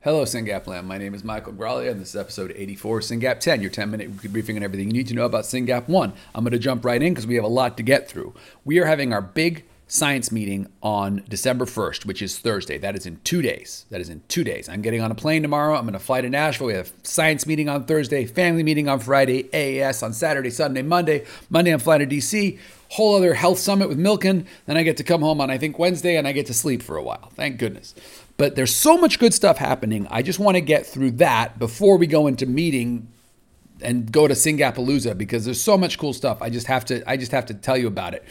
Hello, SYNGAP Land. My name is Michael Graglia, and this is episode 84, SYNGAP 10, your 10 minute briefing on everything you need to know about SYNGAP 1. I'm going to jump right in because we have a lot to get through. We are having our big science meeting on December 1st, which is Thursday. That is in two days. That is in two days. I'm getting on a plane tomorrow. I'm going to fly to Nashville. We have science meeting on Thursday, family meeting on Friday, AES on Saturday, Sunday, Monday. Monday, I'm flying to DC. Whole other health summit with Milken. Then I get to come home on, I think, Wednesday, and I get to sleep for a while. Thank goodness. But there's so much good stuff happening. I just want to get through that before we go into meeting and go to Singapalooza because there's so much cool stuff. I just have to I just have to tell you about it.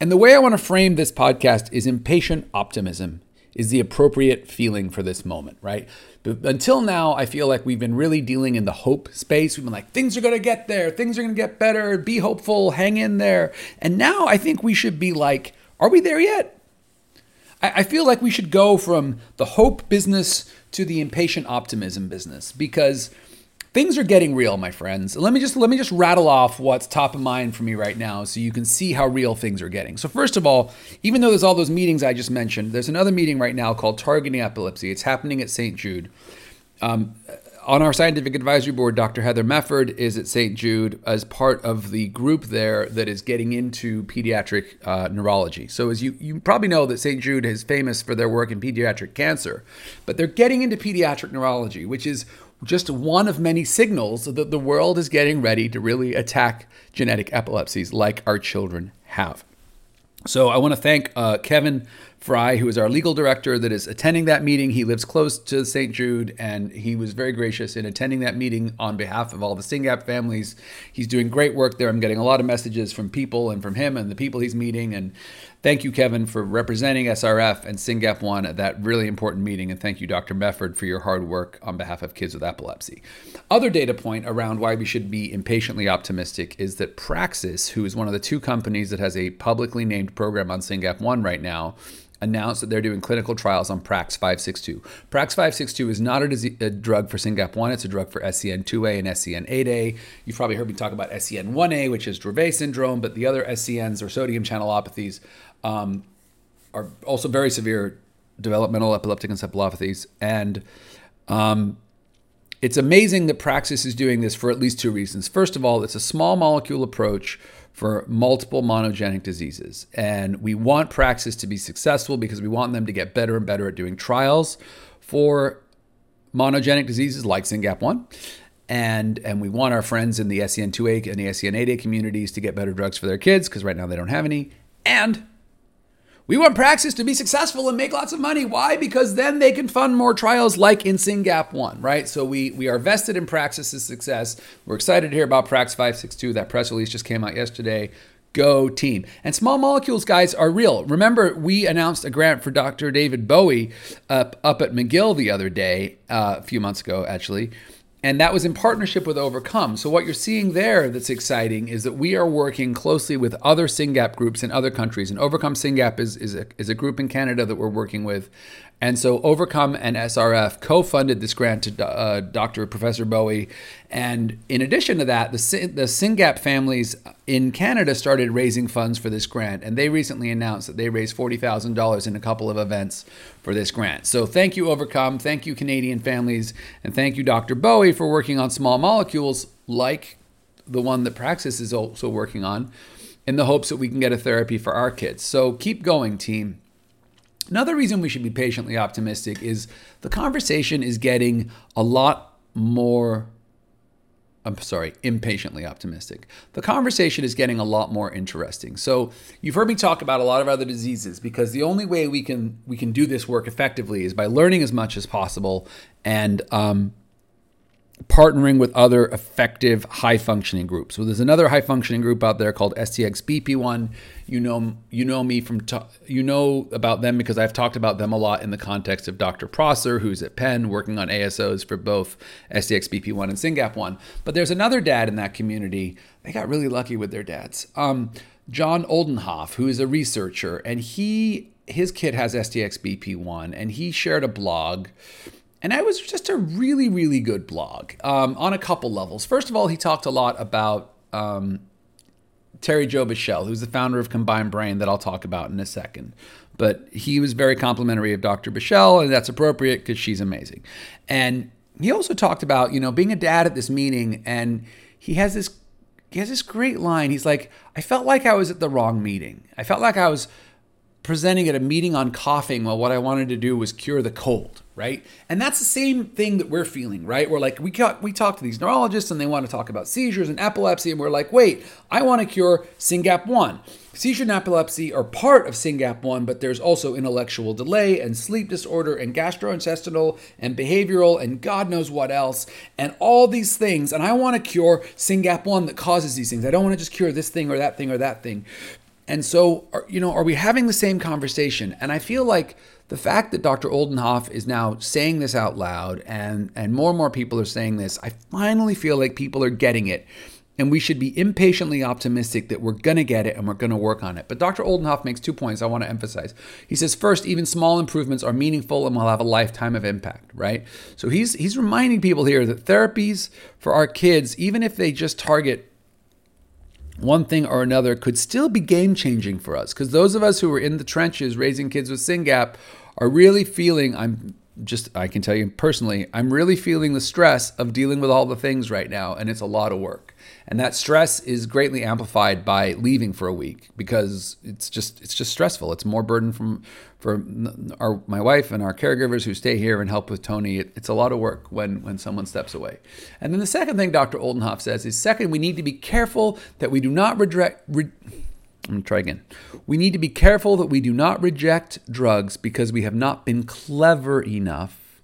And the way I want to frame this podcast is impatient optimism is the appropriate feeling for this moment, right? But until now, I feel like we've been really dealing in the hope space. We've been like, things are going to get there, things are going to get better, be hopeful, hang in there. And now I think we should be like, are we there yet? I, feel like we should go from the hope business to the impatient optimism business because things are getting real, my friends. Let me just let me just rattle off what's top of mind for me right now so you can see how real things are getting. So first of all, even though there's all those meetings I just mentioned, there's another meeting right now called Targeting Epilepsy. It's happening at St. Jude. Um, on our scientific advisory board, Dr. Heather Mefford is at St. Jude as part of the group there that is getting into pediatric uh, neurology. So, as you, you probably know, that St. Jude is famous for their work in pediatric cancer, but they're getting into pediatric neurology, which is just one of many signals that the world is getting ready to really attack genetic epilepsies like our children have. So, I want to thank uh, Kevin Fry, who is our legal director that is attending that meeting. He lives close to St. Jude, and he was very gracious in attending that meeting on behalf of all the Singap families. He's doing great work there. I'm getting a lot of messages from people and from him and the people he's meeting. And thank you, Kevin, for representing SRF and Singap 1 at that really important meeting. And thank you, Dr. Mefford, for your hard work on behalf of kids with epilepsy. Other data point around why we should be impatiently optimistic is that Praxis, who is one of the two companies that has a publicly named program on Singap 1 right now, announced that they're doing clinical trials on Prax 562. Prax 562 is not a, disease, a drug for SYNGAP1, it's a drug for SCN2A and SCN8A. You've probably heard me talk about SCN1A, which is Dravet syndrome, but the other SCNs or sodium channelopathies um, are also very severe developmental epileptic encephalopathies. And um, it's amazing that Praxis is doing this for at least two reasons. First of all, it's a small molecule approach for multiple monogenic diseases. And we want Praxis to be successful because we want them to get better and better at doing trials for monogenic diseases like SYNGAP1. And, and we want our friends in the SCN2A and the SCN8A communities to get better drugs for their kids because right now they don't have any. And we want Praxis to be successful and make lots of money. Why? Because then they can fund more trials like in SYNGAP 1, right? So we, we are vested in Praxis's success. We're excited to hear about Prax 562. That press release just came out yesterday. Go team. And small molecules, guys, are real. Remember, we announced a grant for Dr. Derek Bowie up, up at McGill the other day, uh, a few months ago, actually. And that was in partnership with Overcome. So, what you're seeing there that's exciting is that we are working closely with other SYNGAP groups in other countries. And Overcome SYNGAP is, is, a, is a group in Canada that we're working with. And so Overcome and SRF co-funded this grant to uh, Dr. Professor Bowie. And in addition to that, the, the SYNGAP families in Canada started raising funds for this grant. And they recently announced that they raised $40,000 in a couple of events for this grant. So thank you, Overcome. Thank you, Canadian families. And thank you, Dr. Bowie, for working on small molecules like the one that Praxis is also working on in the hopes that we can get a therapy for our kids. So keep going, team. Another reason we should be patiently optimistic is the conversation is getting a lot more. I'm sorry, impatiently optimistic. The conversation is getting a lot more interesting. So you've heard me talk about a lot of other diseases because the only way we can we can do this work effectively is by learning as much as possible and um, partnering with other effective high functioning groups. So there's another high functioning group out there called STXBP1. You know you know me from you know about them because I've talked about them a lot in the context of Dr. Prosser who's at Penn working on ASOs for both STXBP1 and SYNGAP1. But there's another dad in that community. They got really lucky with their dads. Um, John Oldenhoff, who is a researcher, and he his kid has STXBP1 and he shared a blog and it was just a really, really good blog um, on a couple levels. First of all, he talked a lot about um, Terry Jo Bichell, who's the founder of Combined Brain, that I'll talk about in a second. but he was very complimentary of Dr. Bichell, and that's appropriate because she's amazing. And he also talked about, you know, being a dad at this meeting, and he has this he has this great line. He's like, I felt like I was at the wrong meeting. I felt like I was presenting at a meeting on coughing while what I wanted to do was cure the cold, right? And that's the same thing that we're feeling, right? We're like, we, we talk to these neurologists and they want to talk about seizures and epilepsy, and we're like, wait, I want to cure SYNGAP1. Seizure and epilepsy are part of SYNGAP1, but there's also intellectual delay and sleep disorder and gastrointestinal and behavioral and God knows what else, and all these things. And I want to cure SYNGAP1 that causes these things. I don't want to just cure this thing or that thing or that thing. And so, you know, are we having the same conversation? And I feel like the fact that Dr. Oldenhoff is now saying this out loud and, and more and more people are saying this, I finally feel like people are getting it. And we should be impatiently optimistic that we're going to get it and we're going to work on it. But Dr. Oldenhoff makes two points I want to emphasize. He says, first, even small improvements are meaningful and will have a lifetime of impact, right? So he's, he's reminding people here that therapies for our kids, even if they just target one thing or another could still be game changing for us. Because those of us who are in the trenches raising kids with SYNGAP are really feeling I'm just I can tell you personally I'm really feeling the stress of dealing with all the things right now and it's a lot of work. And that stress is greatly amplified by leaving for a week because it's just it's just stressful. It's more burden from for our my wife and our caregivers who stay here and help with Tony. It, it's a lot of work when when someone steps away. And then the second thing Dr. Oldenhoff says is second, we need to be careful that we do not reject. Re- I'm going to try again. We need to be careful that we do not reject drugs because we have not been clever enough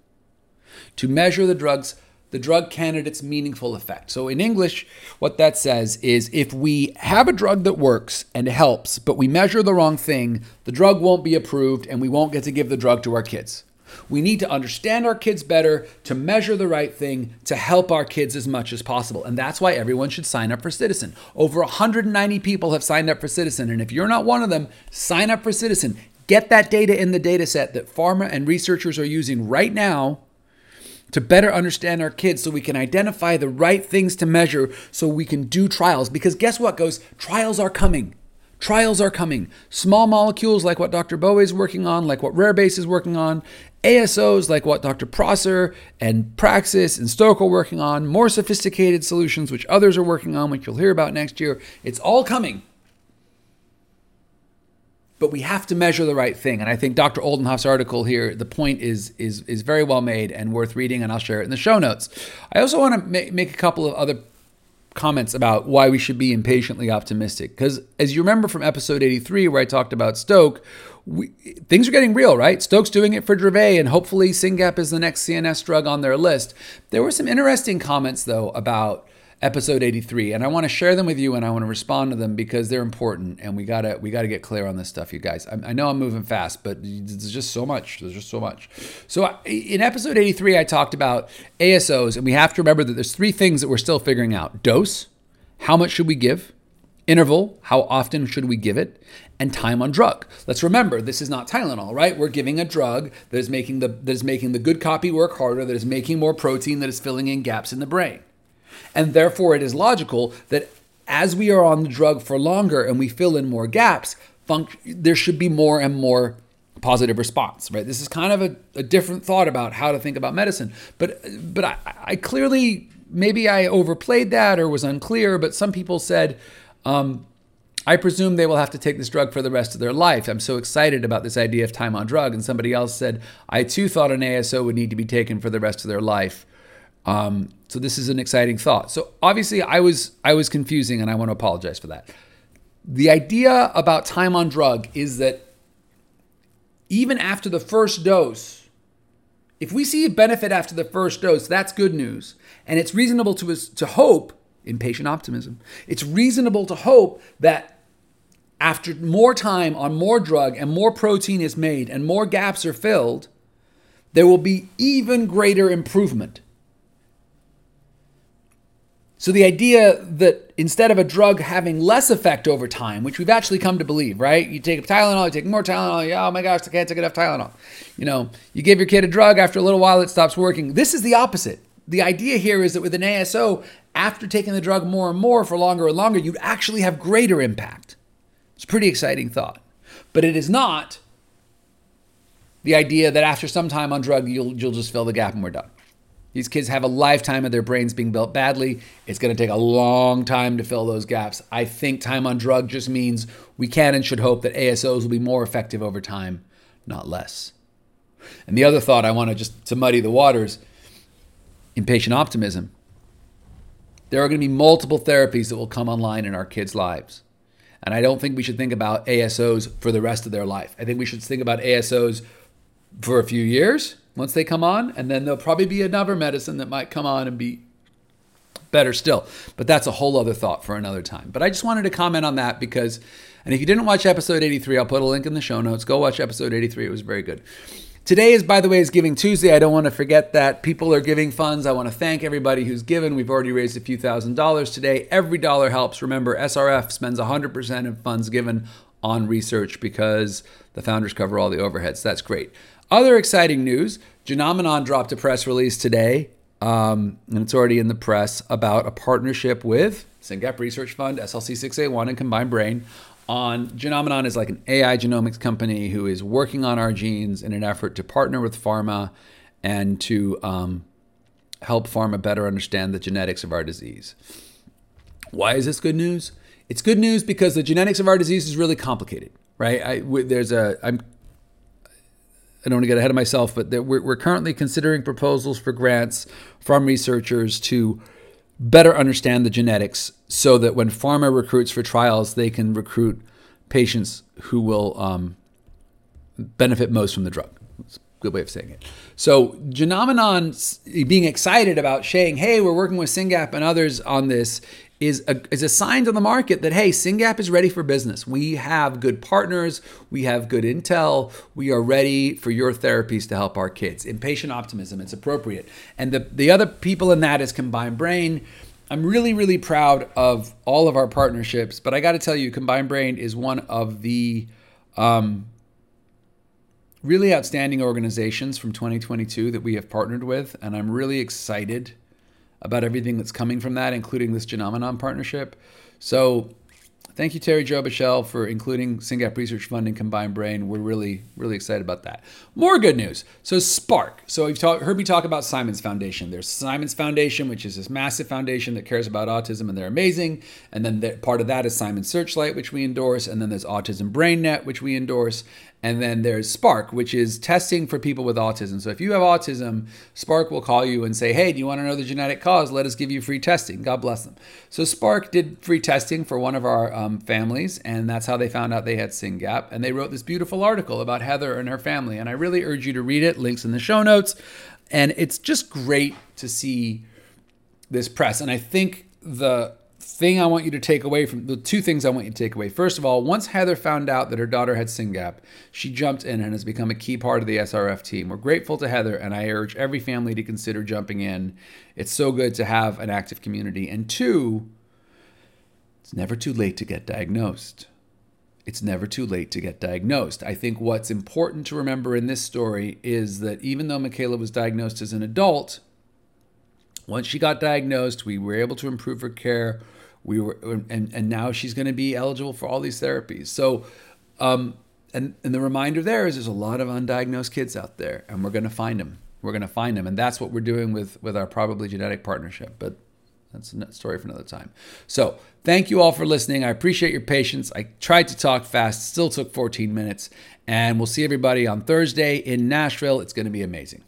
to measure the drugs the drug candidate's meaningful effect. So, in English, what that says is if we have a drug that works and helps, but we measure the wrong thing, the drug won't be approved and we won't get to give the drug to our kids. We need to understand our kids better, to measure the right thing, to help our kids as much as possible. And that's why everyone should sign up for Ciitizen. Over 190 people have signed up for Ciitizen. And if you're not one of them, sign up for Ciitizen. Get that data in the data set that pharma and researchers are using right now to better understand our kids so we can identify the right things to measure so we can do trials. Because guess what, goes? Trials are coming. Trials are coming. Small molecules like what Dr. Bowie is working on, like what Rarebase is working on, ASOs like what Dr. Prosser and Praxis and Stoke are working on, more sophisticated solutions which others are working on, which you'll hear about next year. It's all coming but we have to measure the right thing. And I think Dr. Oldenhoff's article here, the point is is is very well made and worth reading, and I'll share it in the show notes. I also want to make, make a couple of other comments about why we should be impatiently optimistic. Because as you remember from episode 83, where I talked about Stoke, we, things are getting real, right? Stoke's doing it for Dravet, and hopefully SYNGAP is the next CNS drug on their list. There were some interesting comments, though, about episode 83 and i want to share them with you and i want to respond to them because they're important and we gotta we gotta get clear on this stuff you guys. I, I know i'm moving fast but there's just so much there's just so much. So in episode 83 i talked about asos and we have to remember that there's three things that we're still figuring out. Dose how much should we give? Interval how often should we give it? And time on drug. Let's remember this is not tylenol right? We're giving a drug that is making the that is making the good copy work harder that is making more protein that is filling in gaps in the brain and therefore, it is logical that as we are on the drug for longer and we fill in more gaps, func- there should be more and more positive response, right? This is kind of a, a, different thought about how to think about medicine. But but I, I, clearly maybe I overplayed that or was unclear. But some people said. Um, I presume they will have to take this drug for the rest of their life. I'm so excited about this idea of time on drug. And somebody else said, I too thought an ASO would need to be taken for the rest of their life. Um, so this is an exciting thought. So obviously, I was I was confusing, and I want to apologize for that. The idea about time on drug is that even after the first dose, if we see a benefit after the first dose, that's good news, and it's reasonable to to hope in patient optimism. It's reasonable to hope that after more time on more drug and more protein is made and more gaps are filled, there will be even greater improvement so the idea that instead of a drug having less effect over time, which we've actually come to believe, right? You take Tylenol, you take more Tylenol, you, oh my gosh, I can't take enough Tylenol. You know, you give your kid a drug, after a little while it stops working. This is the opposite. The idea here is that with an ASO, after taking the drug more and more for longer and longer, you'd actually have greater impact. It's a pretty exciting thought. But it is not the idea that after some time on drug, you'll, you'll just fill the gap and we're done. These kids have a lifetime of their brains being built badly. It's going to take a long time to fill those gaps. I think time on drug just means we can and should hope that ASOs will be more effective over time, not less. And the other thought I want to just to muddy the waters, impatient optimism. There are going to be multiple therapies that will come online in our kids' lives. And I don't think we should think about ASOs for the rest of their life. I think we should think about ASOs for a few years once they come on, and then there'll probably be another medicine that might come on and be better still. But that's a whole other thought for another time. But I just wanted to comment on that because, and if you didn't watch episode 83, I'll put a link in the show notes. Go watch episode 83. It was very good. Today is, by the way, is Giving Tuesday. I don't want to forget that people are giving funds. I want to thank everybody who's given. We've already raised a few thousand dollars today. Every dollar helps. Remember, SRF spends 100% of funds given on research because the founders cover all the overheads. That's great. Other exciting news Genomenon dropped a press release today, um, and it's already in the press, about a partnership with SYNGAP Research Fund, SLC6A1, and Combined Brain on Genomenon is like an AI genomics company who is working on our genes in an effort to partner with pharma and to um, help pharma better understand the genetics of our disease. Why is this good news? It's good news because the genetics of our disease is really complicated, right? I, there's a I'm I don't want to get ahead of myself, but we're, we're currently considering proposals for grants from researchers to better understand the genetics so that when pharma recruits for trials, they can recruit patients who will um, benefit most from the drug. Good way of saying it. So, Genomenon being excited about saying, hey, we're working with SYNGAP and others on this is a, is a sign to the market that, hey, SYNGAP is ready for business. We have good partners, we have good intel, we are ready for your therapies to help our kids. Impatient optimism, it's appropriate. And the, the other people in that is Combined Brain. I'm really, really proud of all of our partnerships, but I got to tell you, Combined Brain is one of the um, really outstanding organizations from 2022 that we have partnered with, and I'm really excited about everything that's coming from that, including this Genomenon partnership. So thank you, Terry Jo Bichell, for including SYNGAP Research Fund and Combined Brain. We're really, really excited about that. More good news. So Spark. So you've talk, heard me talk about Simons Foundation. There's Simons Foundation, which is this massive foundation that cares about autism, and they're amazing. And then the, part of that is Simon Searchlight, which we endorse. And then there's Autism Brain Net, which we endorse. And then there's Spark, which is testing for people with autism. So if you have autism, Spark will call you and say, hey, do you want to know the genetic cause? Let us give you free testing. God bless them. So Spark did free testing for one of our um, families, and that's how they found out they had SYNGAP. And they wrote this beautiful article about Heather and her family. And I really urge you to read it. Links in the show notes. And it's just great to see this press. And I think the thing I want you to take away from the two things I want you to take away. First of all, once Heather found out that her daughter had SYNGAP, she jumped in and has become a key part of the SRF team. We're grateful to Heather, and I urge every family to consider jumping in. It's so good to have an active community. And two, it's never too late to get diagnosed. It's never too late to get diagnosed. I think what's important to remember in this story is that even though Michaela was diagnosed as an adult, once she got diagnosed, we were able to improve her care. We were and and now she's going to be eligible for all these therapies. So um, and and the reminder there is there's a lot of undiagnosed kids out there and we're going to find them we're going to find them and that's what we're doing with with our probably genetic partnership but that's a story for another time. So thank you all for listening. I appreciate your patience. I tried to talk fast still took 14 minutes and we'll see everybody on thursday in nashville. It's going to be amazing